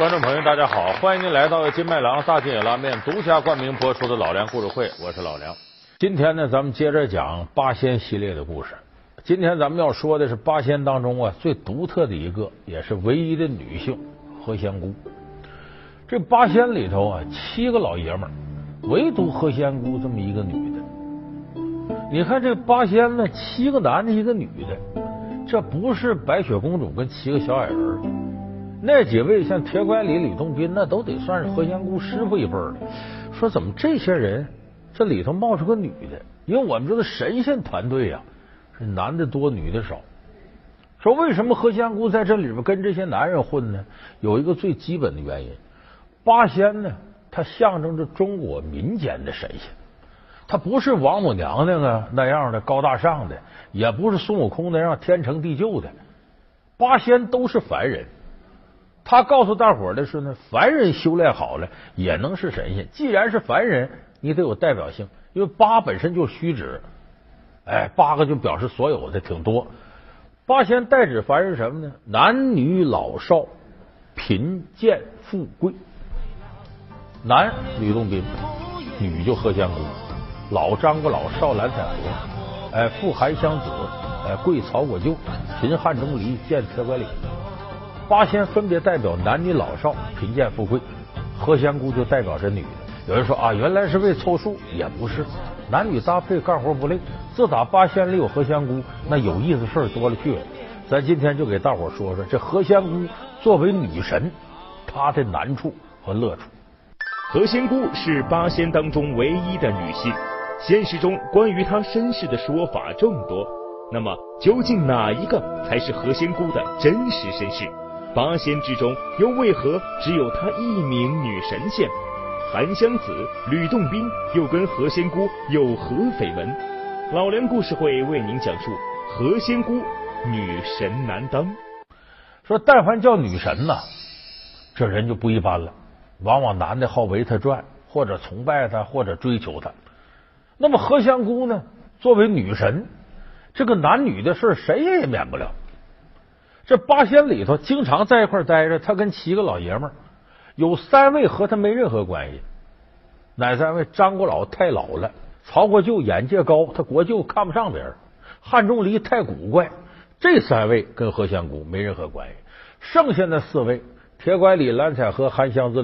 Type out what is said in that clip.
观众朋友，大家好，欢迎您来到金麦郎大金野拉面独家冠名播出的老梁故事会，我是老梁。今天呢，咱们接着讲八仙系列的故事。今天咱们要说的是八仙当中啊最独特的一个，也是唯一的女性何仙姑。这八仙里头啊，七个老爷们，唯独何仙姑这么一个女的。你看这八仙呢，七个男的，一个女的，这不是白雪公主跟七个小矮人。那几位像铁拐李、吕洞宾，那都得算是何仙姑师傅一辈的。说怎么这些人这里头冒出个女的？因为我们知道神仙团队呀，是男的多，女的少。说为什么何仙姑在这里边跟这些男人混呢？有一个最基本的原因，八仙呢，它象征着中国民间的神仙，它不是王母娘娘啊那样的高大上的，也不是孙悟空那样天成地就的，八仙都是凡人。他告诉大伙的是呢，凡人修炼好了也能是神仙。既然是凡人，你得有代表性，因为八本身就虚指，哎，八个就表示所有的挺多。八仙代指凡人什么呢？男女老少、贫贱富贵。男吕洞宾，女就何仙姑，老张果老，少蓝采和，哎，富韩湘子，哎，贵曹国舅，贫汉钟离，贱铁拐李。八仙分别代表男女老少、贫贱富贵，何仙姑就代表着女的。有人说啊，原来是为凑数，也不是，男女搭配干活不累。自打八仙里有何仙姑，那有意思事儿多了去了。咱今天就给大伙说说这何仙姑作为女神，她的难处和乐处。何仙姑是八仙当中唯一的女性，现实中关于她身世的说法众多。那么，究竟哪一个才是何仙姑的真实身世？八仙之中，又为何只有她一名女神仙？韩湘子、吕洞宾又跟何仙姑有何绯闻？老梁故事会为您讲述何仙姑女神难当。说，但凡叫女神呐，这人就不一般了。往往男的好围她转，或者崇拜她，或者追求她。那么何仙姑呢？作为女神，这个男女的事谁也免不了。这八仙里头，经常在一块待着。他跟七个老爷们儿，有三位和他没任何关系。哪三位？张国老太老了，曹国舅眼界高，他国舅看不上别人。汉钟离太古怪，这三位跟何仙姑没任何关系。剩下那四位：铁拐李、蓝采和、韩湘子。